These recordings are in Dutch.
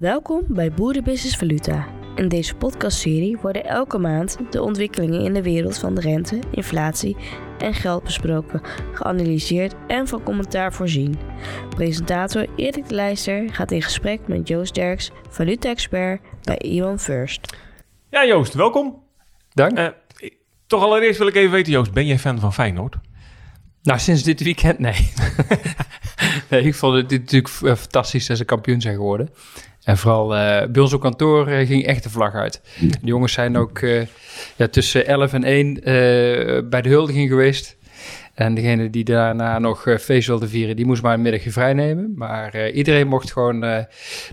Welkom bij Boerenbusiness Valuta. In deze podcastserie worden elke maand de ontwikkelingen in de wereld van de rente, inflatie en geld besproken, geanalyseerd en van commentaar voorzien. Presentator Erik de Leijster gaat in gesprek met Joost Derks, valuta-expert bij Iwan First. Ja, Joost, welkom. Dank. Eh, toch allereerst wil ik even weten, Joost, ben jij fan van Feyenoord? nou, sinds dit weekend, nee. nee, ik vond het dit natuurlijk eh, fantastisch dat ze kampioen zijn geworden. En vooral eh, bij ons op kantoor eh, ging echt de vlag uit. De jongens zijn ook eh, ja, tussen 11 en 1 eh, bij de huldiging geweest. En degene die daarna nog feest wilde vieren, die moest maar een middagje vrij nemen. Maar eh, iedereen mocht gewoon eh, naar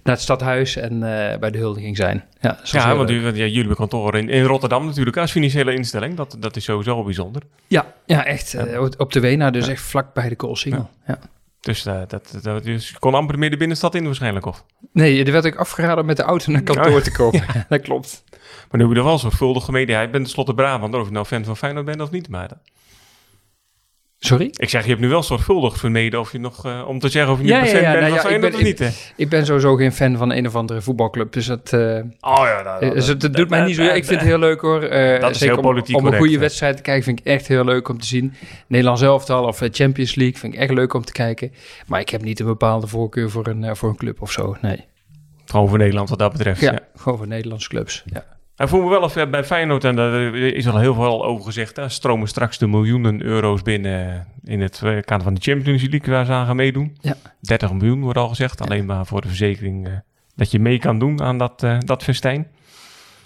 het stadhuis en eh, bij de huldiging zijn. Ja, Ja, want u, ja, jullie hebben kantoor in, in Rotterdam natuurlijk als financiële instelling. Dat, dat is sowieso bijzonder. ja, ja, echt. op de Wena, dus echt vlak bij de Koolsingel. Ja. Dus, eh, dat, dat, dus je kon amper meer de binnenstad in waarschijnlijk, of? Nee, er werd ook afgeraden om met de auto naar kantoor Oh, te komen. dat klopt. Maar nu heb je er wel zorgvuldig gemeden. Hij bent tenslotte Brabant, of je nou fan van Feyenoord bent of niet. Maar Sorry? ik zeg, je hebt nu wel zorgvuldig vermeden of je nog, eh, om te zeggen of je nu Ja, ja, ja, bent nou ja, ik ben- niet. Hè? Ik ben sowieso geen fan van een of andere voetbalclub. Dus dat, eh, Oh ja, nou, eh, dus het het doet mij niet zo... Ik vind het heel leuk hoor. Dat is heel om- politiek Om, een goede wedstrijd te kijken vind ik echt heel leuk om te zien. Nederlands elftal of Champions League vind ik echt leuk om te kijken. Maar ik heb niet een bepaalde voorkeur voor een, voor een club of zo. Nee. Gewoon voor Nederland wat dat betreft. Ja, ja. gewoon voor Nederlandse clubs. Ja. En voel me wel of eh, bij Feyenoord, en daar is al heel veel over gezegd, hè, stromen straks de miljoenen euro's binnen in het eh, kader van de Champions League waar ze aan gaan meedoen. Ja. 30 miljoen wordt al gezegd, alleen maar voor de verzekering eh, dat je mee kan doen aan dat, eh, dat festijn.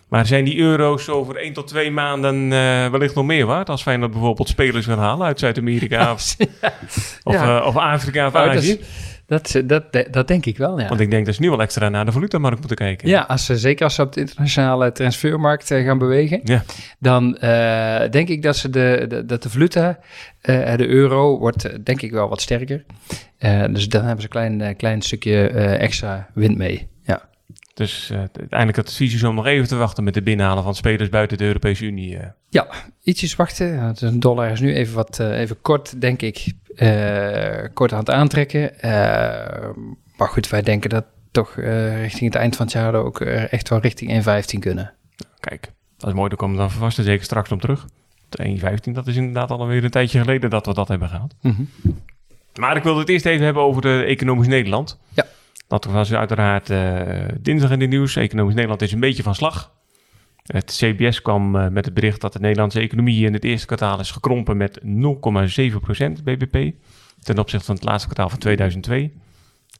Maar zijn die euro's over 1 tot 2 maanden eh, wellicht nog meer waard? Als Feyenoord bijvoorbeeld spelers wil halen uit Zuid-Amerika of, of, Ja. eh, of Afrika of dat, Azië? Dat, dat, dat denk ik wel, ja. Want ik denk dat ze nu wel extra naar de valutamarkt moeten kijken. Ja, als ze, zeker als ze op de internationale transfermarkt eh, gaan bewegen, Ja. dan eh, denk ik dat, ze de, de, dat de valuta, eh, de euro, wordt eh, denk ik wel wat sterker. Eh, dus dan hebben ze een klein, eh, klein stukje eh, extra wind mee. Ja. Dus eh, uiteindelijk het advies is om nog even te wachten met de binnenhalen van spelers buiten de Europese Unie. eh. ja, ietsjes wachten. Het een dollar is nu even wat eh, even kort, denk ik, eh, kort aan het aantrekken. Eh, maar goed, wij denken dat toch eh, richting het eind van het jaar ook eh, echt wel richting 1,15 kunnen. Kijk, dat is mooi. Daar komen we dan vast en zeker straks op terug. De 1.15, dat is inderdaad alweer een tijdje geleden dat we dat hebben gehad. Mhm. Maar ik wilde het eerst even hebben over de economisch Nederland. Ja. Dat was uiteraard eh, dinsdag in de nieuws. Economisch Nederland is een beetje van slag. Het CBS kwam eh, met het bericht dat de Nederlandse economie in het eerste kwartaal is gekrompen met 0,7% BBP. Ten opzichte van het laatste kwartaal van 2002.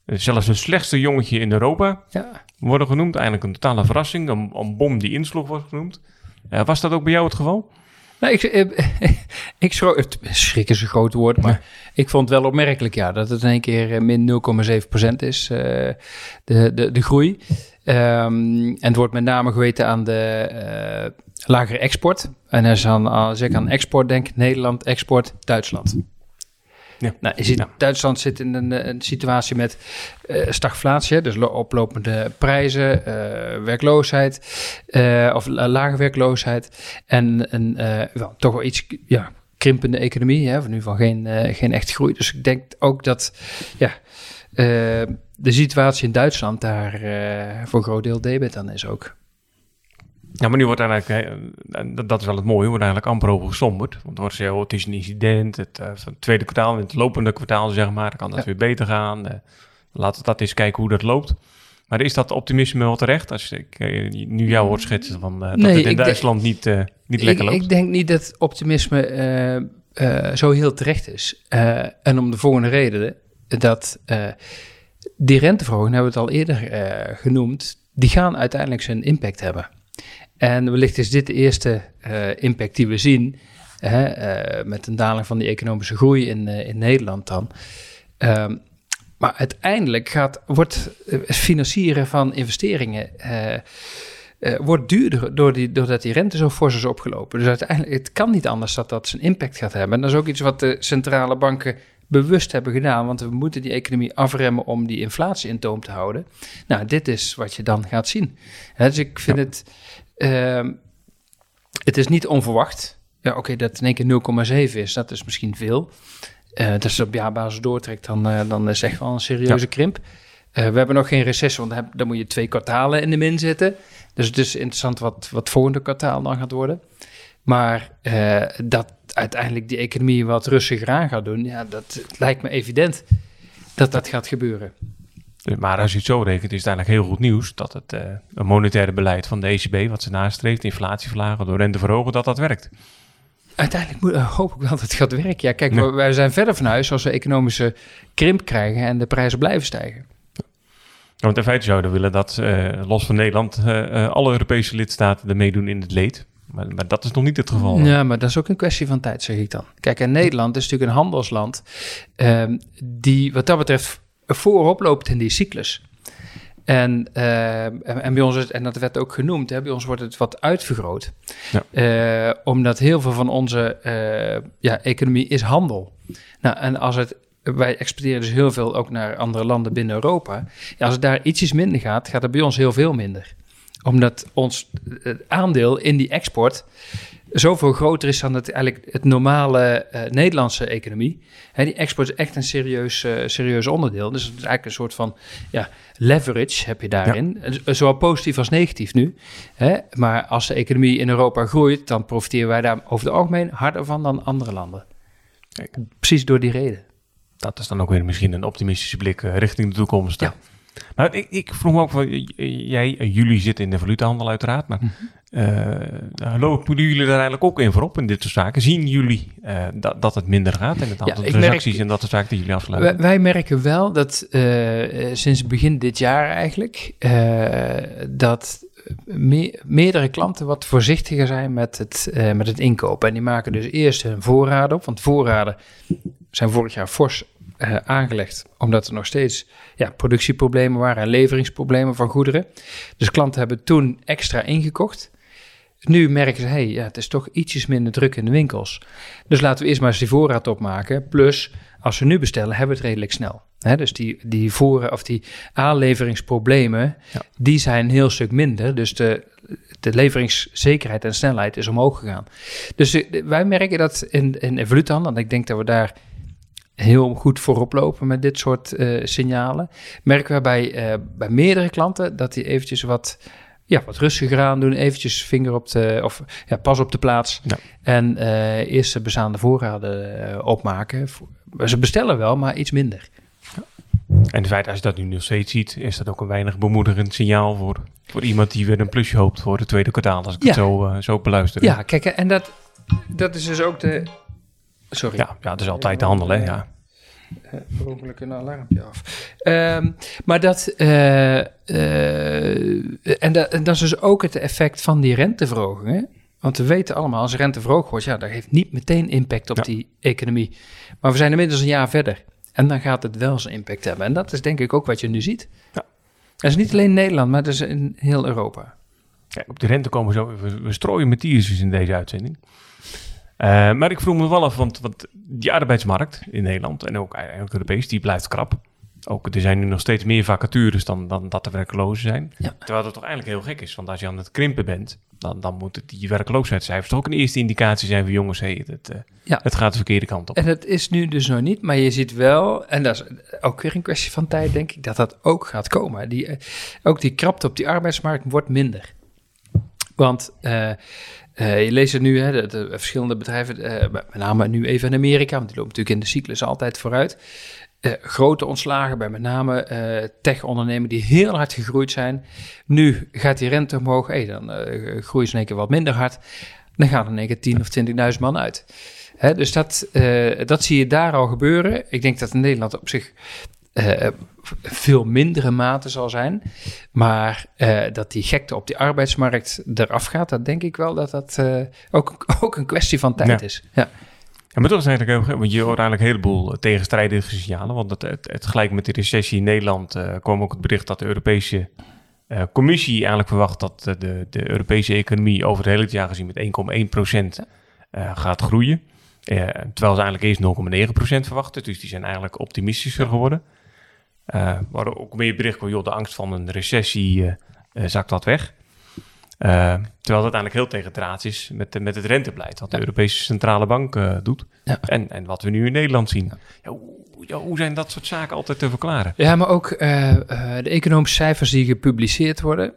Eh, zelfs een slechtste jongetje in Europa Ja, worden genoemd. Eigenlijk een totale verrassing. Een, een bom die insloeg wordt genoemd. Eh, was dat ook bij jou het geval? Nou, ik, eh, ik schrok, het schrik is een groot woord, maar ik vond het wel opmerkelijk, ja, dat het in één keer eh, min 0,7% is, eh, de, de, de groei. Ehm, en het wordt met name geweten aan de lagere export. En als, aan, als ik aan export denk, Nederland, export, Duitsland. Ja. Nou, je Ja. Duitsland zit in een, een situatie met eh, stagflatie, dus lo- oplopende prijzen, eh, werkloosheid, eh, of la- lage werkloosheid. En een wel, toch wel iets ja, krimpende economie, hè, van nu van geen, geen echt groei. Dus ik denk ook dat ja, de situatie in Duitsland daar voor een groot deel debet aan is ook. Ja, maar nu wordt eigenlijk, en dat- is wel het mooie, wordt eigenlijk amper over gesomberd. Want dan wordt ze, oh, het is een incident, het, eh, het tweede kwartaal, in het lopende kwartaal zeg maar, dan kan dat Ja. weer beter gaan. Laten we dat eens kijken hoe dat loopt. Maar is dat optimisme wel terecht? Als ik eh, nu jou hoort schetsen van, eh, dat Nee, het in denk- Duitsland niet, niet lekker ik, loopt. ik denk niet dat optimisme zo heel terecht is. En om de volgende reden, dat die renteverhoging, hebben we het al eerder genoemd, die gaan uiteindelijk zijn impact hebben. En wellicht is dit de eerste eh, impact die we zien, hè, eh, met een daling van die economische groei in, eh, in Nederland dan. Ehm, maar uiteindelijk gaat, wordt het financieren van investeringen wordt duurder door die, doordat die rente zo fors is opgelopen. Dus uiteindelijk, het kan niet anders dat dat zijn impact gaat hebben. En dat is ook iets wat de centrale banken bewust hebben gedaan, want we moeten die economie afremmen om die inflatie in toom te houden. Nou, dit is wat je dan gaat zien. Hè, dus ik vind het, het is niet onverwacht. Ja, oké, dat het in één keer 0,7 is, dat is misschien veel. Eh dus als je op jaarbasis doortrekt, dan, eh, dan is echt wel een serieuze krimp. we hebben nog geen recessie, want dan, dan moet je twee kwartalen in de min zitten. Dus het is interessant wat, wat volgende kwartaal dan gaat worden. Maar dat uiteindelijk die economie wat rustiger aan gaat doen, ja, dat lijkt me evident dat dat gaat gebeuren. Maar als je het zo rekent, is het eigenlijk heel goed nieuws dat het uh, monetaire beleid van de ECB, wat ze nastreeft, inflatie verlagen, door rente verhogen, dat dat werkt. Uiteindelijk moet, uh, hoop ik wel dat het gaat werken. Ja, kijk, wij zijn verder van huis als we economische krimp krijgen en de prijzen blijven stijgen. want in feite zouden we willen dat, uh, los van Nederland, alle Europese lidstaten ermee doen in het leed. Maar, maar, dat is nog niet het geval. Ja, maar dat is ook een kwestie van tijd, zeg ik dan. Kijk, en Nederland is natuurlijk een handelsland ehm, die wat dat betreft voorop loopt in die cyclus. En, uh, en, bij ons, is, en dat werd ook genoemd, hè, bij ons wordt het wat uitvergroot. Ja. Uh, omdat heel veel van onze uh, ja, economie is handel. Nou, en als het, wij exporteren dus heel veel ook naar andere landen binnen Europa. Ja, als het daar ietsjes minder gaat, gaat het bij ons heel veel minder. Omdat ons het aandeel in die export zoveel groter is dan het, eigenlijk het normale uh, Nederlandse economie. Hè, die export is echt een serieus, uh, serieus onderdeel. Dus het is eigenlijk een soort van ja, leverage heb je daarin. Ja. Zowel positief als negatief nu. Hè? Maar als de economie in Europa groeit, dan profiteren wij daar over het algemeen harder van dan andere landen. Kijk. Precies door die reden. Dat is dan ook weer misschien een optimistische blik uh, richting de toekomst. Ja. Maar ik, ik vroeg me ook van, jij, jullie zitten in de valutahandel uiteraard, maar mm -hmm. lopen jullie er eigenlijk ook in voorop in dit soort zaken? Zien jullie uh, dat, dat het minder gaat in het aantal ja, transacties merk, en dat soort zaken die jullie afsluiten? Wij, wij merken wel dat uh, sinds begin dit jaar eigenlijk, dat me meerdere klanten wat voorzichtiger zijn met het, met het inkopen. En die maken dus eerst hun voorraden op, want voorraden zijn vorig jaar fors uh, aangelegd, omdat er nog steeds ja, productieproblemen waren en leveringsproblemen van goederen. Dus klanten hebben toen extra ingekocht. Nu merken ze, hey, ja, het is toch ietsjes minder druk in de winkels. Dus laten we eerst maar eens die voorraad opmaken. Plus, als we nu bestellen, hebben we het redelijk snel. He, dus die, die, voor, of die aanleveringsproblemen, ja. die zijn een heel stuk minder. Dus de, de leveringszekerheid en snelheid is omhoog gegaan. Dus de, wij merken dat in, in Evolutan, en ik denk dat we daar heel goed voorop lopen met dit soort uh, signalen. Merken we bij, uh, bij meerdere klanten dat die eventjes wat, ja, wat rustiger aan doen. Eventjes vinger op de, of ja, pas op de plaats. Ja. En uh, eerst de bezaande voorraden opmaken. Ze bestellen wel, maar iets minder. Ja. En de feit, als je dat nu nog steeds ziet, is dat ook een weinig bemoedigend signaal voor, voor iemand die weer een plusje hoopt voor het tweede kwartaal, als ik ja. het zo, zo beluister. Ja, kijk, en dat, dat is dus ook de, Sorry. Ja, ja, het is altijd de handel, hè? Ja. Uh, ongeluk een alarmpje af. Um, maar dat, uh, uh, en, dat, en dat is dus ook het effect van die renteverhoging. Hè? Want we weten allemaal, als rente verhoogd wordt, ja, dat heeft niet meteen impact op ja. die economie. Maar we zijn inmiddels een jaar verder. En dan gaat het wel zijn impact hebben. En dat is denk ik ook wat je nu ziet. Ja. Dat is niet alleen in Nederland, maar dat is in heel Europa. Kijk, op de rente komen zo. We, we strooien met in deze uitzending. Uh, maar ik vroeg me wel af, want, want die arbeidsmarkt in Nederland en ook eigenlijk Europees, die blijft krap. Ook er zijn nu nog steeds meer vacatures dan, dan dat er werklozen zijn. Ja. Terwijl dat toch eigenlijk heel gek is, want als je aan het krimpen bent, dan, dan moeten die werkloosheidscijfers toch ook een eerste indicatie zijn voor jongens, hey, het, uh, ja. het gaat de verkeerde kant op. En dat is nu dus nog niet, maar je ziet wel, en dat is ook weer een kwestie van tijd, denk ik, dat dat ook gaat komen. Die, uh, ook die krapte op die arbeidsmarkt wordt minder. Want uh, uh, je leest het nu, hè, de, de verschillende bedrijven, uh, met name nu even in Amerika, want die lopen natuurlijk in de cyclus altijd vooruit. Uh, grote ontslagen bij met name tech-ondernemingen die heel hard gegroeid zijn. Nu gaat die rente omhoog, dan groeien ze in één keer wat minder hard. Dan gaan er in één keer 10 of 20.000 man uit. Hè, dus dat, dat zie je daar al gebeuren. Ik denk dat in Nederland op zich veel mindere mate zal zijn. Maar uh, dat die gekte op die arbeidsmarkt eraf gaat, dat denk ik wel dat dat uh, ook, ook een kwestie van tijd ja. is. Ja. Ja, maar toch is eigenlijk heel, want je hoort eigenlijk een heleboel tegenstrijdige signalen. Want het, het, het gelijk met de recessie in Nederland uh, kwam ook het bericht dat de Europese uh, Commissie eigenlijk verwacht dat de, de Europese economie over het hele jaar gezien met 1,1% uh, gaat groeien. terwijl ze eigenlijk eerst 0,9% verwachten. Dus die zijn eigenlijk optimistischer geworden. Uh, ook meer bericht kwam, joh, de angst van een recessie uh, zakt wat weg. Terwijl dat uiteindelijk heel tegen draad is met, met het rentebeleid, wat de Europese Centrale Bank doet. Ja. En, en wat we nu in Nederland zien. Ja, hoe, hoe, zijn dat soort zaken altijd te verklaren? Ja, maar ook uh, de economische cijfers die gepubliceerd worden,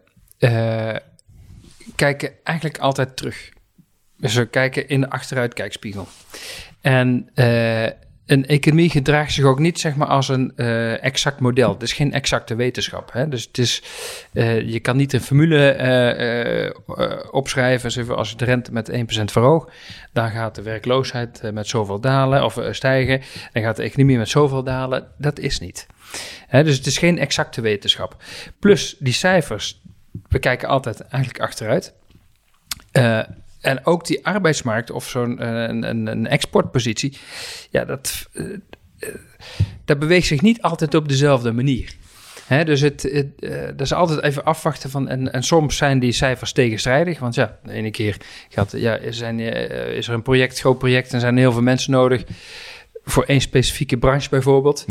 kijken eigenlijk altijd terug. Dus we kijken in de achteruitkijkspiegel. En een economie gedraagt zich ook niet zeg maar, als een uh, exact model. Het is geen exacte wetenschap. Hè? Dus het is, uh, je kan niet een formule uh, opschrijven. Als je de rente met 1% verhoogt, dan gaat de werkloosheid met zoveel dalen of stijgen. Dan gaat de economie met zoveel dalen. Dat is niet. Hè? Dus het is geen exacte wetenschap. Plus die cijfers, we kijken altijd eigenlijk achteruit. En ook die arbeidsmarkt of zo'n eh, een, een, een, exportpositie, ja, dat, uh, dat beweegt zich niet altijd op dezelfde manier. Hè, dus het, het dat is altijd even afwachten van. En, en soms zijn die cijfers tegenstrijdig. Want ja, de ene keer gaat, ja, zijn, is er een project, groot project, en zijn heel veel mensen nodig. Voor één specifieke branche bijvoorbeeld.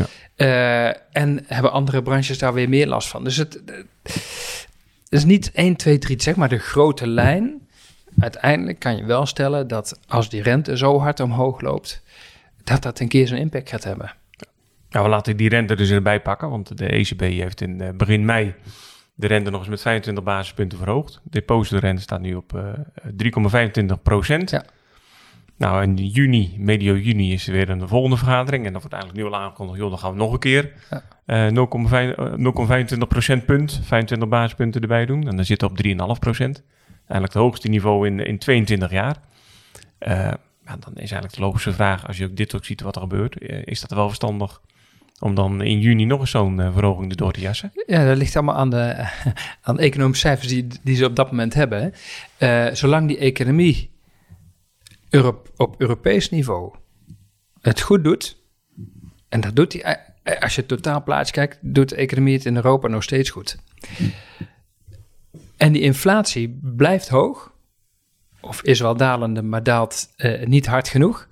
en hebben andere branches daar weer meer last van. Dus het, het is niet 1, 2, 3, zeg maar de grote lijn uiteindelijk kan je wel stellen dat als die rente zo hard omhoog loopt, dat dat een keer zijn impact gaat hebben. Nou, we laten die rente dus erbij pakken, want de ECB heeft in eh, begin mei de rente nog eens met 25 basispunten verhoogd. De depositrente staat nu op uh, 3,25 procent. Ja. Nou, in juni, medio juni, is er weer een volgende vergadering. En dan wordt eigenlijk nu al aangekondigd, joh, dan gaan we nog een keer uh, 0,25 procentpunt, 25 basispunten erbij doen. En dan zit het op 3,5 procent eigenlijk het hoogste niveau in, in 22 jaar. Uh, dan is eigenlijk de logische vraag, als je ook dit ook ziet wat er gebeurt, eh, is dat wel verstandig om dan in juni nog eens zo'n uh, verhoging erdoor te jassen? Ja, dat ligt allemaal aan de, aan economische cijfers die, die ze op dat moment hebben. zolang die economie op Europees niveau het goed doet, en dat doet hij, als je het totaalplaatje kijkt, doet de economie het in Europa nog steeds goed. En die inflatie blijft hoog, of is wel dalende, maar daalt uh, niet hard genoeg,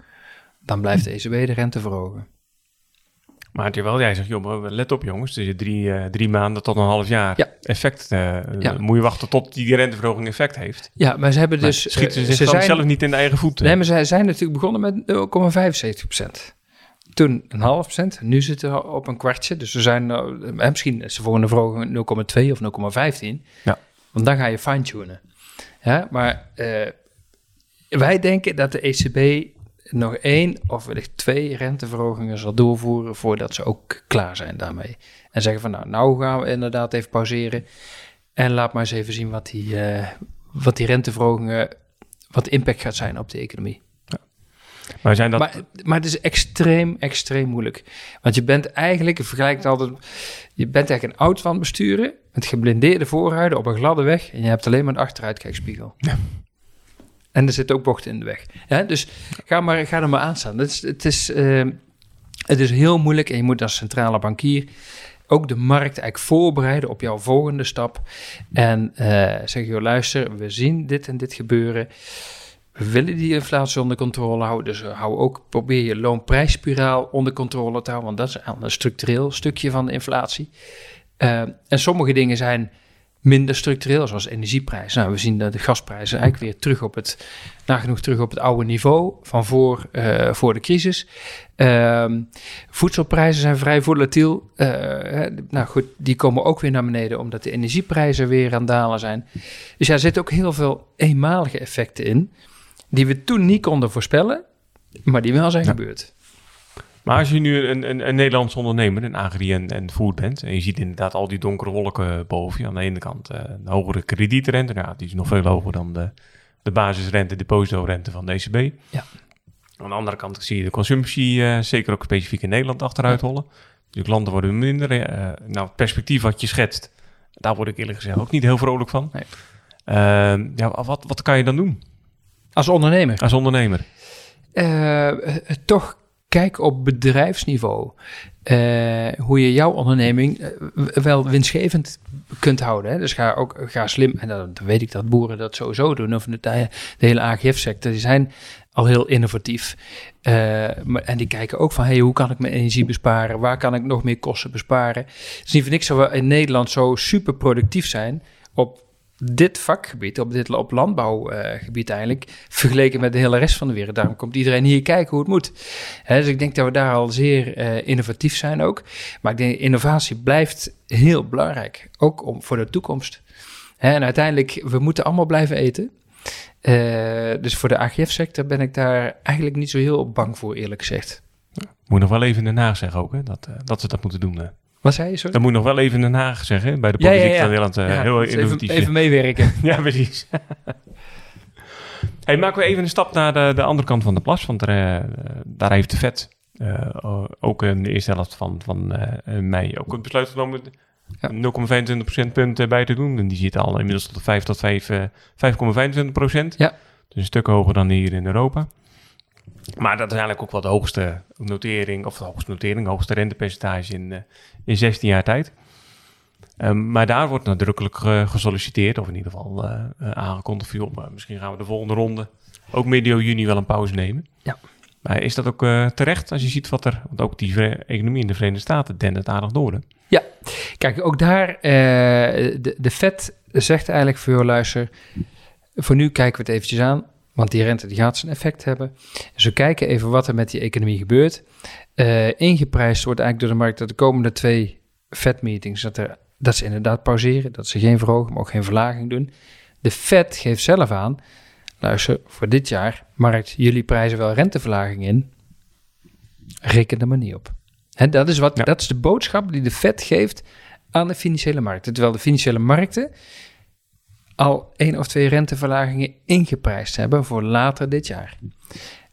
dan blijft de ECB de rente verhogen. Maar terwijl jij zegt, joh, let op jongens, dus drie, uh, drie maanden tot een half jaar ja. effect. Uh, ja. Moet je wachten tot die renteverhoging effect heeft. Ja, maar ze hebben dus... Schieten ze zich ze zijn, zelf niet in de eigen voeten? Nee, maar zij zijn natuurlijk begonnen met 0,75 procent. Toen een half procent, nu zitten we op een kwartje. Dus we zijn, misschien is de volgende verhoging 0,2 of 0,15. Ja. Want dan ga je fine-tunen. Ja, maar uh, wij denken dat de ECB nog één of wellicht twee renteverhogingen zal doorvoeren voordat ze ook klaar zijn daarmee. En zeggen van nou, nou gaan we inderdaad even pauzeren en laat maar eens even zien wat die, uh, wat die renteverhogingen, wat de impact gaat zijn op de economie. Maar, zijn dat... maar, maar het is extreem, extreem moeilijk. Want je bent eigenlijk, vergelijk altijd, je bent eigenlijk een auto van het besturen met geblindeerde voorruiten op een gladde weg en je hebt alleen maar een achteruitkijkspiegel. Ja. En er zitten ook bochten in de weg. Ja, dus ga, maar, ga er maar aan staan. Het is, het, is, uh, het is heel moeilijk en je moet als centrale bankier ook de markt eigenlijk voorbereiden op jouw volgende stap. En uh, zeg je, luister, we zien dit en dit gebeuren. We willen die inflatie onder controle houden. Dus hou ook, probeer je loonprijsspiraal onder controle te houden. Want dat is een structureel stukje van de inflatie. Uh, en sommige dingen zijn minder structureel, zoals energieprijzen. Nou, we zien dat de gasprijzen eigenlijk weer terug op het, nagenoeg terug op het oude niveau van voor, uh, voor de crisis. Uh, voedselprijzen zijn vrij volatiel. Uh, nou goed, die komen ook weer naar beneden omdat de energieprijzen weer aan dalen zijn. Dus ja, er zitten ook heel veel eenmalige effecten in die we toen niet konden voorspellen, maar die wel zijn gebeurd. Maar als je nu een, een, een Nederlands ondernemer, een agri- en, en food bent, en je ziet inderdaad al die donkere wolken boven je, aan de ene kant uh, een hogere kredietrente, nou, die is nog veel hoger dan de, de basisrente, depositorente van de ECB. Ja. Aan de andere kant zie je de consumptie, uh, zeker ook specifiek in Nederland, achteruit hollen. Dus landen worden minder. Uh, nou, het perspectief wat je schetst, daar word ik eerlijk gezegd ook niet heel vrolijk van. Nee. Ehm, ja, wat, wat kan je dan doen? Als ondernemer? Als ondernemer. Uh, toch kijk op bedrijfsniveau uh, hoe je jouw onderneming wel winstgevend kunt houden. Hè? Dus ga ook ga slim, en dan weet ik dat boeren dat sowieso doen, of de, de hele AGF-sector, die zijn al heel innovatief. Uh, maar, en die kijken ook van, hey, hoe kan ik mijn energie besparen? Waar kan ik nog meer kosten besparen? Het is niet voor niks dat we in Nederland zo super productief zijn op dit vakgebied, op dit op landbouwgebied eigenlijk, vergeleken met de hele rest van de wereld. Daarom komt iedereen hier kijken hoe het moet. Dus ik denk dat we daar al zeer eh, innovatief zijn ook. Maar ik denk innovatie blijft heel belangrijk, ook om, voor de toekomst. En uiteindelijk, we moeten allemaal blijven eten. Eh, dus voor de AGF-sector ben ik daar eigenlijk niet zo heel bang voor, eerlijk gezegd. Moet nog wel even Haag zeggen ook, hè, dat, eh, dat ze dat moeten doen. Wat zei je, sorry? Dat moet nog wel even in Den Haag zeggen, bij de Ja, ja, politiek ja. van Nederland. eh, heel innovatief. even, even meewerken. Ja, precies. hey, maken we even een stap naar de, de andere kant van de plas. Want er, eh, daar heeft de vet eh, ook in de eerste helft van, van mei ook het besluit genomen Ja. 0,25 procentpunt eh, bij te doen. En die zit al inmiddels tot 5 tot 5, eh, 5,25 procent. Ja. Dus een stuk hoger dan hier in Europa. Maar dat is eigenlijk ook wel de hoogste notering, of de hoogste notering, de hoogste rentepercentage in, eh, in 16 jaar tijd. Ehm, maar daar wordt nadrukkelijk gesolliciteerd, of in ieder geval eh, eh, aangekondigd. Van, joh, maar misschien gaan we de volgende ronde ook medio juni wel een pauze nemen. Ja. Maar is dat ook terecht als je ziet wat er... Want ook die economie in de Verenigde Staten dendert aardig door. Hè? Kijk, ook daar, de, de Fed zegt eigenlijk voor jou, luister, voor nu kijken we het eventjes aan, want die rente die gaat zijn effect hebben. Dus we kijken even wat er met die economie gebeurt. Eh, ingeprijsd wordt eigenlijk door de markt dat de komende twee Fed-meetings, dat, er, dat ze inderdaad pauzeren, dat ze geen verhoging, maar ook geen verlaging doen. De Fed geeft zelf aan, luister, voor dit jaar, markt, jullie prijzen wel renteverlaging in, reken er maar niet op. Hè, dat, is wat, Ja. dat is de boodschap die de Fed geeft aan de financiële markten. Terwijl de financiële markten al één of twee renteverlagingen ingeprijsd hebben voor later dit jaar.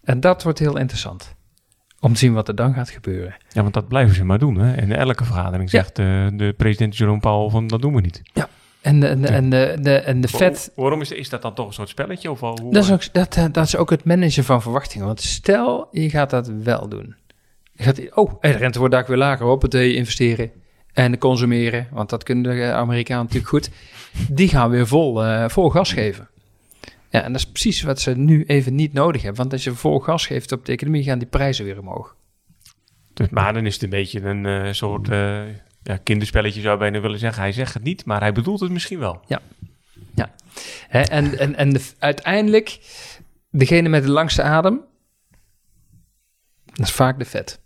En dat wordt heel interessant. Om te zien wat er dan gaat gebeuren. Ja, want dat blijven ze maar doen. Hè? En elke vergadering Ja. zegt eh, de president Jerome Powell van dat doen we niet. En de, en de, en de, de, en de Fed, Wa- Waarom is, is dat dan toch een soort spelletje? Of hoe, dat is, ook, dat, eh, dat is ook het managen van verwachtingen. Want stel, je gaat dat wel doen. Je gaat, oh, de rente wordt daar weer lager. Hoppatee, investeren en consumeren. Want dat kunnen de eh, Amerikanen natuurlijk goed. Die gaan weer vol, eh, vol gas geven. Ja, en dat is precies wat ze nu even niet nodig hebben. Want als je vol gas geeft op de economie, gaan die prijzen weer omhoog. Dus, maar dan is het een beetje een eh, soort eh, ja, kinderspelletje zou je bijna willen zeggen. Hij zegt het niet, maar hij bedoelt het misschien wel. Hè, en en, en de- uiteindelijk, degene met de langste adem, dat is vaak de vet.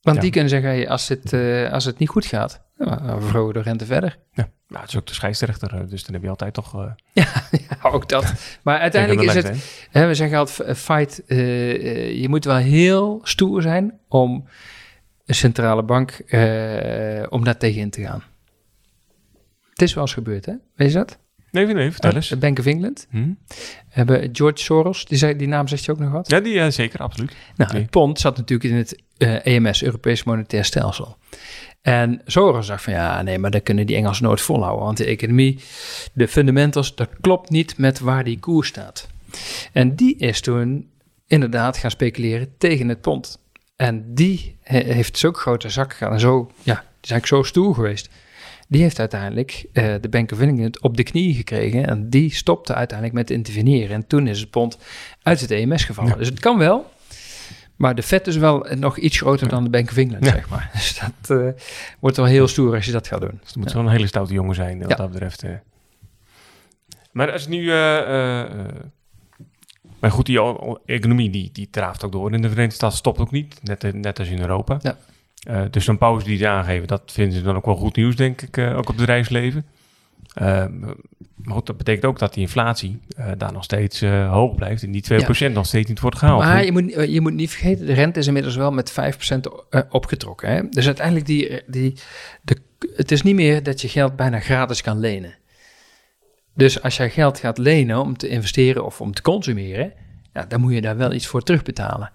Want Ja. die kunnen zeggen, hey, als, het, als het niet goed gaat, we de rente verder. Ja, nou, het is ook de scheidsrechter, eh, dus dan heb je altijd toch... eh Ja, ook dat. Maar uiteindelijk is het, hè? we zeggen altijd, fight, eh, eh, je moet wel heel stoer zijn om een centrale bank, eh, om daar tegen in te gaan. Het is wel eens gebeurd, hè? Weet je dat? Nee, nee, vertel eens. De Bank of England. Hm? hebben George Soros, die, zei, die naam zegt je ook nog wat? Ja, die, ja, zeker, absoluut. Nou, Nee. het pond zat natuurlijk in het EMS, Europees Monetair Stelsel. En Soros dacht van ja, nee, maar dat kunnen die Engelsen nooit volhouden. Want de economie, de fundamentals, dat klopt niet met waar die koers staat. En die is toen inderdaad gaan speculeren tegen het pond. En die he- heeft zo'n grote zak gehad en zo, ja, die is eigenlijk zo stoer geweest. Die heeft uiteindelijk eh, de Bank of England op de knie gekregen. En die stopte uiteindelijk met interveneren. En toen is het pond uit het EMS gevallen. Ja. Dus het kan wel. Maar de vet is wel nog iets groter dan de Bank of England, Ja. zeg maar. Dus dat eh, wordt wel heel stoer als je dat gaat doen. Dus het moet wel een hele stoute jongen zijn, wat dat betreft. eh. Maar als nu... eh, maar goed, die economie die, die draaft ook door. In de Verenigde Staten stopt ook niet, net, net als in Europa. Ja. Dus zo'n pauze die ze aangeven, dat vinden ze dan ook wel goed nieuws, denk ik, ook op het bedrijfsleven. Eh, maar goed, dat betekent ook dat die inflatie eh, daar nog steeds eh, hoog blijft. En die 2% nog steeds niet wordt gehaald. Maar je moet, je moet niet vergeten, de rente is inmiddels wel met 5% eh, opgetrokken. Hè? Dus uiteindelijk, die, die, de, het is niet meer dat je geld bijna gratis kan lenen. Dus als jij geld gaat lenen om te investeren of om te consumeren, ja, dan moet je daar wel iets voor terugbetalen.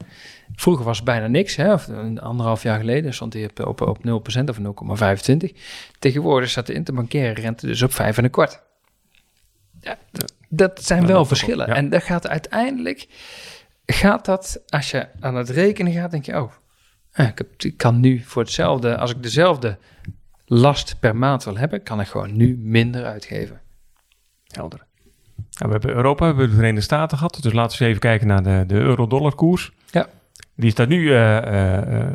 Vroeger was het bijna niks, hè? Of een anderhalf jaar geleden stond hij op, op, op 0% of 0,25. Tegenwoordig staat de interbankaire rente dus op 5 en een kwart. Ja, dat zijn wel dat verschillen. ja. En dat gaat uiteindelijk, gaat dat, als je aan het rekenen gaat, denk je, oh, eh, ik, heb, ik kan nu voor hetzelfde, als ik dezelfde last per maand wil hebben, kan ik gewoon nu minder uitgeven. Helder. Nou, we hebben Europa, we hebben de Verenigde Staten gehad. Dus laten we eens even kijken naar de, de euro-dollar koers. Ja. Die staat nu, eh, eh,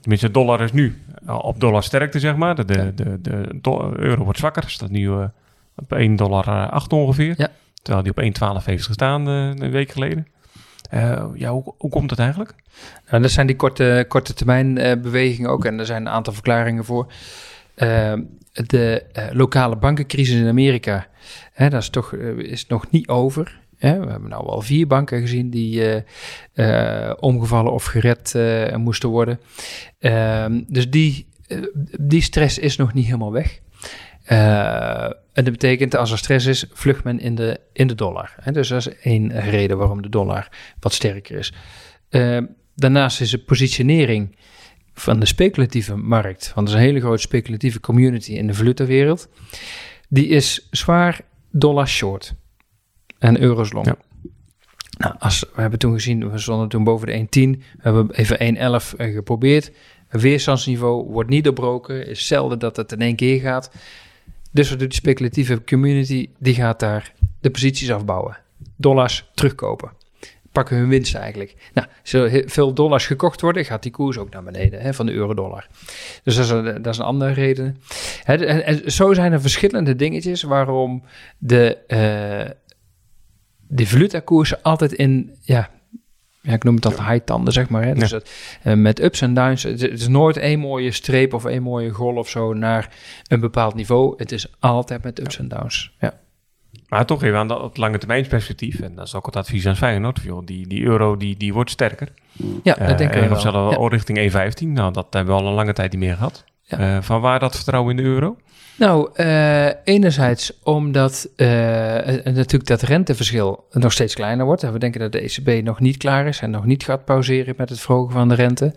tenminste dollar is nu op dollar sterkte, zeg maar. De, de, de, de do- euro wordt zwakker, staat nu op 1,08 dollar ongeveer. Ja. Terwijl die op 1,12 heeft gestaan een week geleden. ja, hoe, hoe komt dat eigenlijk? Nou, dat zijn die korte, korte termijn bewegingen ook. En er zijn een aantal verklaringen voor. De lokale bankencrisis in Amerika, hè, dat is toch is nog niet over. we hebben nou al vier banken gezien die omgevallen of gered moesten worden. Ehm, dus die, die stress is nog niet helemaal weg. En dat betekent als er stress is, vlucht men in de, in de dollar. Hè? Dus dat is één reden waarom de dollar wat sterker is. Uh, daarnaast is de positionering van de speculatieve markt, want er is een hele grote speculatieve community in de valutawereld, die is zwaar dollar short en euro's long. Ja. Nou, als, we hebben toen gezien, we stonden toen boven de 1,10, we hebben even 1,11 eh, geprobeerd. Weerstandsniveau wordt niet doorbroken, is zelden dat het in één keer gaat. Dus wat doet de speculatieve community? Die gaat daar de posities afbouwen. Dollars terugkopen. Pakken hun winst eigenlijk. Nou, veel dollars gekocht worden, gaat die koers ook naar beneden hè, van de euro-dollar. Dus dat is, een, dat is een andere reden. en, en, zo zijn er verschillende dingetjes waarom de, uh, de valutakoersen altijd in, ja, ja, ik noem het dat high tanden, zeg maar. Hè? Dus het, uh, met ups en downs. Het, is nooit één mooie streep of één mooie golf of zo naar een bepaald niveau. Het is altijd met ups en downs. Ja. Maar toch even aan dat lange termijn perspectief. En dat is ook het advies aan Feyenoord. Die, die euro die, die wordt sterker. Ja, dat uh, denk ik wel. Of zelfs al richting 1,15. Nou, dat hebben we al een lange tijd niet meer gehad. Uh, van waar dat vertrouwen in de euro? Nou, uh, enerzijds omdat natuurlijk dat renteverschil nog steeds kleiner wordt. En we denken dat de ECB nog niet klaar is en nog niet gaat pauzeren met het verhogen van de rente.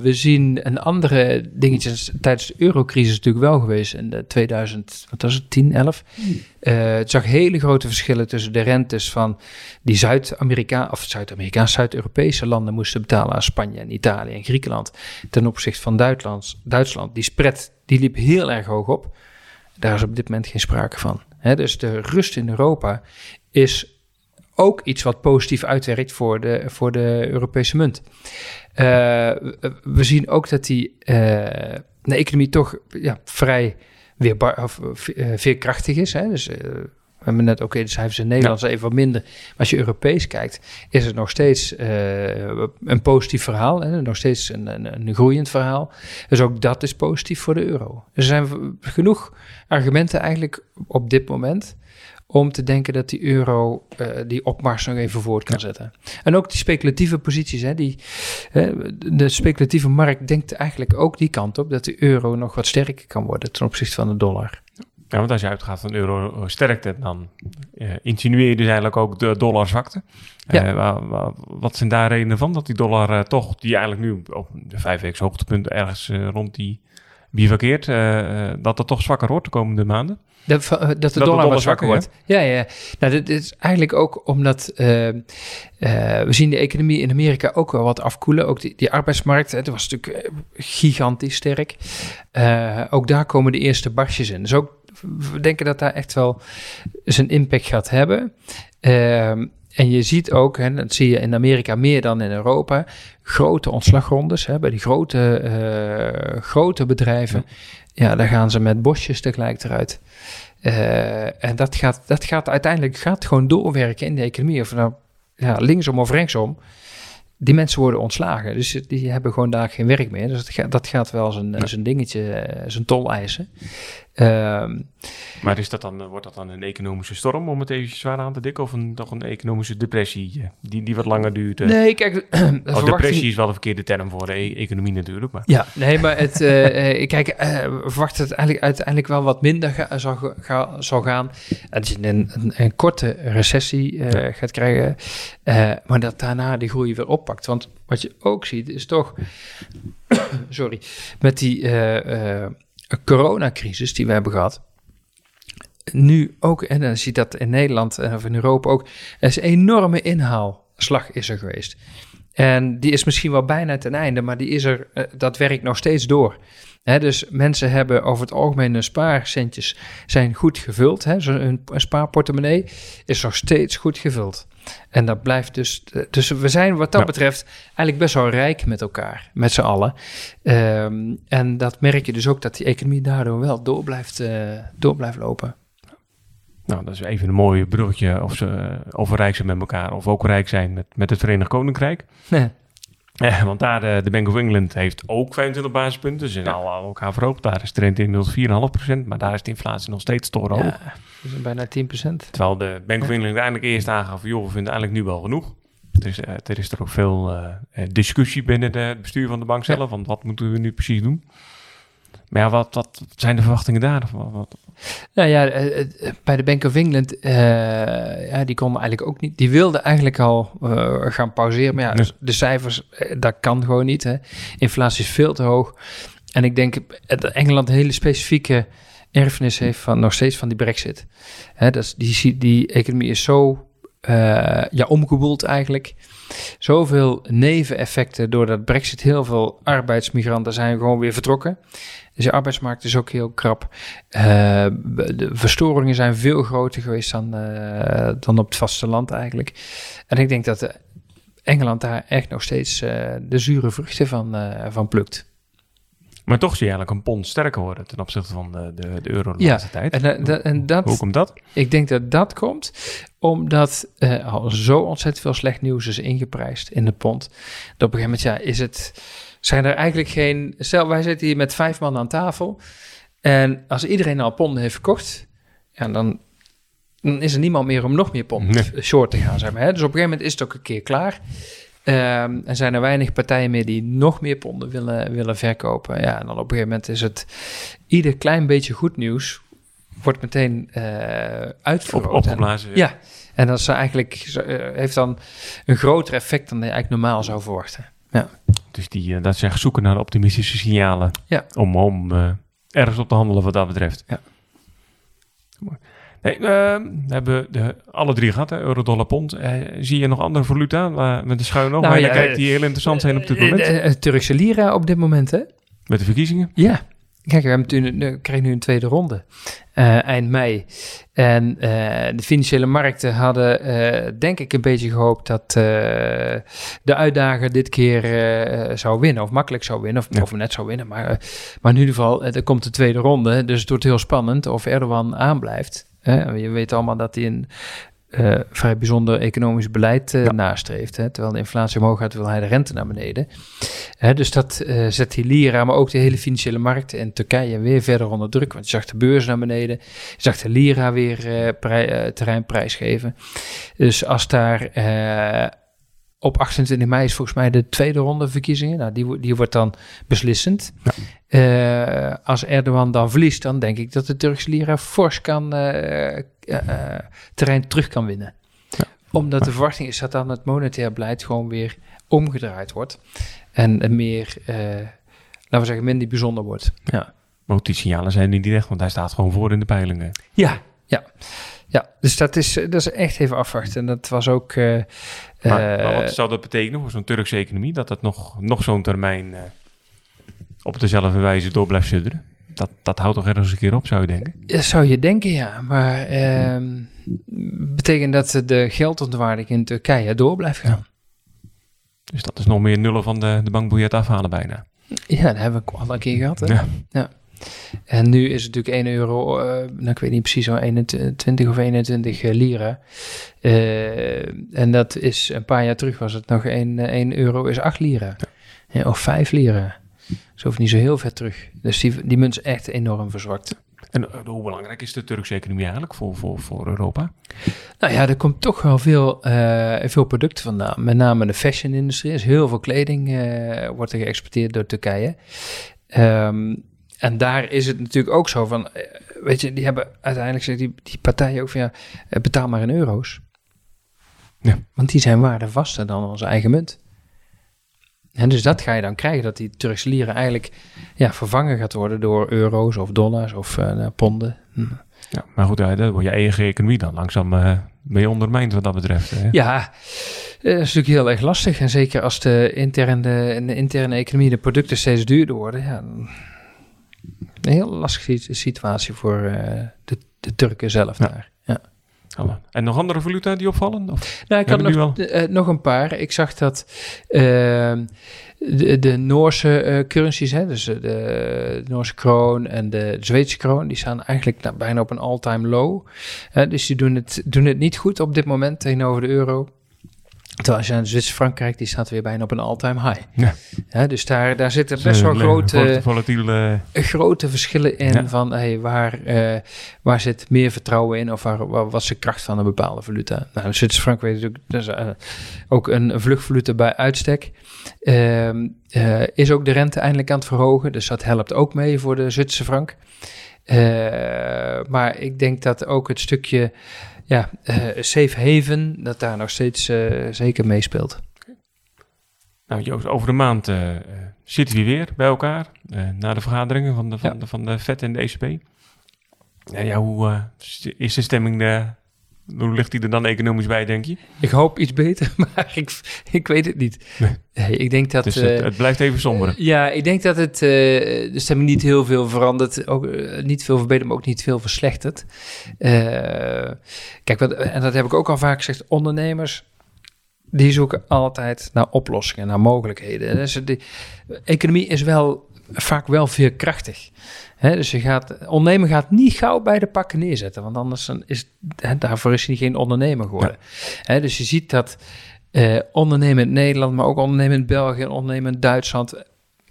We zien een andere dingetje tijdens de eurocrisis natuurlijk wel geweest in de 2000, wat was het, 10, 11. Het zag hele grote verschillen tussen de rentes van die Zuid-Amerika, of Zuid-Amerikaanse, Zuid-Europese landen moesten betalen aan Spanje en Italië en Griekenland ten opzichte van Duitsland. Duitsland. Die spread die liep heel erg hoog op. Daar is op dit moment geen sprake van. dus de rust in Europa is ook iets wat positief uitwerkt voor de, voor de Europese munt. Uh, we zien ook dat die, uh, de economie toch ja, vrij weer of, uh, veerkrachtig is. Hè? Dus we hebben net, oké, de cijfers in Nederland zijn even wat minder. Maar als je Europees kijkt, is het nog steeds uh, een positief verhaal. Hè? Nog steeds een, een, een, groeiend verhaal. Dus ook dat is positief voor de euro. Er zijn genoeg argumenten eigenlijk op dit moment om te denken dat die euro uh, die opmars nog even voort kan zetten. En ook die speculatieve posities, hè, die, de speculatieve markt denkt eigenlijk ook die kant op dat de euro nog wat sterker kan worden ten opzichte van de dollar. Ja, want als je uitgaat van euro sterkte, dan uh, insinueer je dus eigenlijk ook de dollar zwakte. Ja. Wat zijn daar redenen van? Dat die dollar toch, die eigenlijk nu op de vijf weken hoogtepunt ergens rond die bivakkeert, dat dat toch zwakker wordt de komende maanden? Dat, dat, de, dollar wat zwakker wordt. Ja, ja. Nou, dit, is eigenlijk ook omdat we zien de economie in Amerika ook wel wat afkoelen. Ook die, die arbeidsmarkt, het was natuurlijk gigantisch sterk. ook daar komen de eerste barstjes in. Dus ook we denken dat daar echt wel zijn impact gaat hebben. En je ziet ook, en dat zie je in Amerika meer dan in Europa, grote ontslagrondes hè, bij die grote, uh, grote bedrijven. Ja. daar gaan ze met bosjes tegelijk eruit. Uh, en dat gaat, dat gaat uiteindelijk gaat gewoon doorwerken in de economie. Of nou ja, linksom of rechtsom die mensen worden ontslagen. Dus die hebben gewoon daar geen werk meer. Dus dat, gaat, dat gaat wel zijn, zijn dingetje, zijn tol eisen. Um, maar is dat dan, wordt dat dan een economische storm, om het even zwaar aan te dikken? Of een, toch een economische depressie eh, die, die wat langer duurt? Eh? Nee, kijk... Oh, depressie is wel de verkeerde term voor de e-, economie natuurlijk. Maar. Ja, nee, maar het, uh, kijk, uh, we verwachten het eigenlijk, uiteindelijk wel wat minder ga, zal, ga, zal gaan. Dat je een, een, een korte recessie ja. gaat krijgen, maar dat daarna die groei weer oppakt. Want wat je ook ziet is toch, sorry, met die coronacrisis die we hebben gehad. Nu ook, en dan zie je dat in Nederland of in Europa ook, er is een enorme inhaalslag is er geweest. En die is misschien wel bijna ten einde, maar die is er, eh, dat werkt nog steeds door. Dus mensen hebben over het algemeen hun spaarcentjes zijn goed gevuld. Hè, hun spaarportemonnee is nog steeds goed gevuld. En dat blijft dus. Dus we zijn wat dat betreft eigenlijk best wel rijk met elkaar, met z'n allen. Um, en dat merk je dus ook dat die economie daardoor wel door blijft, uh, door blijft lopen. Nou, dat is even een mooi bruggetje of ze uh, over rijk zijn met elkaar of ook rijk zijn met, met het Verenigd Koninkrijk. Nee. Eh, want daar, de, de Bank of England heeft ook 25 basispunten. Ze zijn al aan elkaar verhoogd. Daar is de rente inmiddels 4,5%, maar daar is de inflatie nog steeds torenhoog. Ja, dus bijna 10%. Terwijl de Bank of England eigenlijk eerst aangaf, joh, we vinden eigenlijk nu wel genoeg. Dus uh, er is er ook veel uh, discussie binnen de, het bestuur van de bank zelf, ja. want wat moeten we nu precies doen? Maar ja, wat, wat zijn de verwachtingen daar? Wat, wat? Nou ja, bij de Bank of England, ja, die konden eigenlijk ook niet. Die wilden eigenlijk al gaan pauzeren. Maar ja, dus. de cijfers, dat kan gewoon niet. Hè. Inflatie is veel te hoog. En ik denk dat Engeland een hele specifieke erfenis heeft van nog steeds van die brexit. Hè, dat is, die, die economie is zo ja, omgewoeld eigenlijk. Zoveel neveneffecten doordat Brexit. Heel veel arbeidsmigranten zijn gewoon weer vertrokken. Dus de arbeidsmarkt is ook heel krap. Uh, de verstoringen zijn veel groter geweest dan, uh, dan op het vasteland eigenlijk. En ik denk dat Engeland daar echt nog steeds de zure vruchten van, van plukt. Maar toch zie je eigenlijk een pond sterker worden ten opzichte van de, de, de euro de ja, laatste tijd. En, en, en dat, Hoe komt dat? Ik denk dat dat komt omdat uh, al zo ontzettend veel slecht nieuws is ingeprijsd in de pond. Dat op een gegeven moment ja, is het, zijn er eigenlijk geen... Stel, wij zitten hier met vijf man aan tafel. En als iedereen al ponden heeft verkocht... Ja, dan, dan is er niemand meer om nog meer pond nee. short te gaan. Zeg maar, hè? Dus op een gegeven moment is het ook een keer klaar. Um, en zijn er weinig partijen meer die nog meer ponden willen, willen verkopen. Ja, en dan op een gegeven moment is het ieder klein beetje goed nieuws wordt meteen uh, uitvergroot. Op, opgeblazen. En, ja, en dat is eigenlijk, uh, heeft dan een groter effect dan je eigenlijk normaal zou verwachten. Ja. Dus die, uh, dat zijn zoeken naar optimistische signalen ja. om, om ergens op te handelen wat dat betreft. Ja. Uh, we hebben de, alle drie gehad, hè, euro, dollar, pond. Uh, zie je nog andere valuta uh, met de schuin nog? Nou, ja, kijkt die heel interessant zijn op dit moment? De, Turkse lira op dit moment, hè? Met de verkiezingen? Ja. Kijk, we hebben nu, krijgen nu een tweede ronde, eind mei. En de financiële markten hadden, denk ik, een beetje gehoopt dat de uitdager dit keer zou winnen, of makkelijk zou winnen, of, ja. of net zou winnen. Maar, maar in ieder geval, er komt de tweede ronde, dus het wordt heel spannend of Erdogan aanblijft. Hè? Je weet allemaal dat hij een uh, vrij bijzonder economisch beleid uh, ja. nastreeft. Hè? Terwijl de inflatie omhoog gaat, wil hij de rente naar beneden. Hè, dus dat uh, zet die lira, maar ook de hele financiële markten in Turkije weer verder onder druk. Want je zag de beurs naar beneden, je zag de lira weer terrein prijsgeven. Dus als daar op 28 mei is volgens mij de tweede ronde verkiezingen. Nou, die, die wordt dan beslissend. Ja. Uh, als Erdogan dan verliest, dan denk ik dat de Turkse lira fors kan uh, uh, terrein terug kan winnen. Ja. Omdat de verwachting is dat dan het monetair beleid gewoon weer omgedraaid wordt. En meer, laten we zeggen, minder bijzonder wordt. Ja. Maar die signalen zijn niet echt, want hij staat gewoon voor in de peilingen. Ja, ja. Ja, dus dat is, dat is echt even afwachten. En dat was ook. Uh, maar, maar, wat zou dat betekenen voor zo'n Turkse economie? Dat het nog, nog zo'n termijn op dezelfde wijze door blijft sudderen? Dat, dat houdt toch ergens een keer op, zou je denken? Dat zou je denken, ja. Maar uh, betekent dat de geldontwaarding in Turkije door blijft gaan. Ja. Dus dat is nog meer nullen van de, de bankbiljet afhalen bijna. Ja, dat hebben we al een keer gehad. Hè? Ja. ja. En nu is het natuurlijk 1 euro, uh, nou, ik weet niet precies, zo 21 of 21 lira. Uh, en dat is een paar jaar terug was het nog 1, 1 euro is 8 lira. Ja. of 5 lira. Zo hoeft niet zo heel ver terug. Dus die, die munt is echt enorm verzwakt. En hoe belangrijk is de Turkse economie eigenlijk voor, voor, voor Europa? Nou ja, er komt toch wel veel, uh, veel producten vandaan. Met name de fashion-industrie. Er is heel veel kleding uh, wordt er geëxporteerd door Turkije. Um, en daar is het natuurlijk ook zo van, eh, weet je, die hebben uiteindelijk gezegd, die, die partijen ook van, ja, eh, betaal maar in euro's. Ja. Want die zijn waardevaster dan onze eigen munt. En dus dat ga je dan krijgen, dat die Turkse lira eigenlijk ja, vervangen gaat worden door euro's of dollars of uh, ponden. Hm. Ja, maar goed, dat wordt je eigen economie dan langzaam uh, mee ondermijnd wat dat betreft. Hè? Ja, dat is natuurlijk heel erg lastig. En zeker als de interne, de interne economie, de producten steeds duurder worden, ja, een heel lastige situatie voor uh, de, de, Turken zelf ja. daar. Ja. En nog andere valuta die opvallen? Of nou, ik had nog, nu eh, nog een paar. Ik zag dat ehm, de, de Noorse eh, currencies, hè, dus de, de Noorse kroon en de Zweedse kroon, die staan eigenlijk nou, bijna op een all-time low. Dus die doen het, doen het niet goed op dit moment tegenover de euro. Terwijl als je naar Zwitser Frankrijk, die staat weer bijna op een all-time high. Ja. Ja, dus daar, daar zitten best wel grote, volatiel, eh, grote verschillen in Ja. van hey, waar, eh, waar zit meer vertrouwen in of waar, waar, wat is de kracht van een bepaalde valuta. Nou, Zwitser Frankrijk weet natuurlijk, eh, ook een, vluchtvaluta bij uitstek. Ehm, eh, is ook de rente eindelijk aan het verhogen, dus dat helpt ook mee voor de Zwitserse frank. Maar ik denk dat ook het stukje ja, eh, safe haven, dat daar nog steeds eh, zeker meespeelt. Nou Joost, over een maand eh, zitten we weer bij elkaar. na de vergaderingen van de, van, Ja. de, van de FED en de ECB. Ja, ja, hoe is de stemming... eh, hoe ligt die er dan economisch bij, denk je? Ik hoop iets beter, maar ik, ik weet het niet. Nee. Nee, ik denk dat... Dus het, eh, het blijft even somber. Ja, ik denk dat het eh, de stemming niet heel veel verandert. Ook, eh, niet veel verbeterd, maar ook niet veel verslechtert. Eh, kijk, wat, en dat heb ik ook al vaak gezegd. Ondernemers, die zoeken altijd naar oplossingen, naar mogelijkheden. Dus de economie is wel vaak wel veerkrachtig. Hè, dus je gaat, ondernemer gaat niet gauw bij de pakken neerzetten, want anders is daarvoor is hij geen ondernemer geworden. Dus je ziet dat eh ondernemen in Nederland, maar ook ondernemen in België en ondernemen in Duitsland,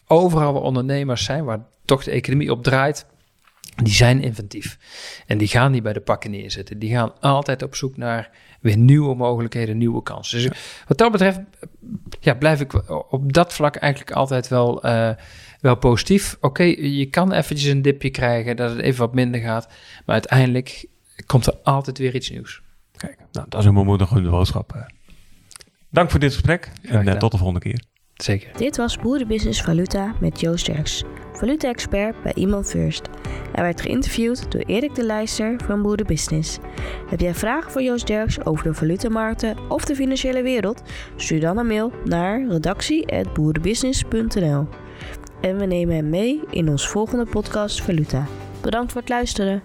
overal waar ondernemers zijn, waar toch de economie op draait, die zijn inventief. En die gaan niet bij de pakken neerzetten. Die gaan altijd op zoek naar weer nieuwe mogelijkheden, nieuwe kansen. Dus wat dat betreft ja, blijf ik op dat vlak eigenlijk altijd wel, eh, wel positief. Oké, je kan eventjes een dipje krijgen, dat het even wat minder gaat. Maar uiteindelijk komt er altijd weer iets nieuws. Kijk, nou, dat is een bemoedigende boodschap. Dank voor dit gesprek en eh, tot de volgende keer. Zeker. Dit was Boerenbusiness Valuta met Joost Derks, valuta-expert bij Iman First. Hij werd geïnterviewd door Erik de Leijster van Boerenbusiness. Heb jij vragen voor Joost Derks over de valutamarkten of de financiële wereld? Stuur dan een mail naar redactie.boerenbusiness.nl En we nemen hem mee in ons volgende podcast Valuta. Bedankt voor het luisteren.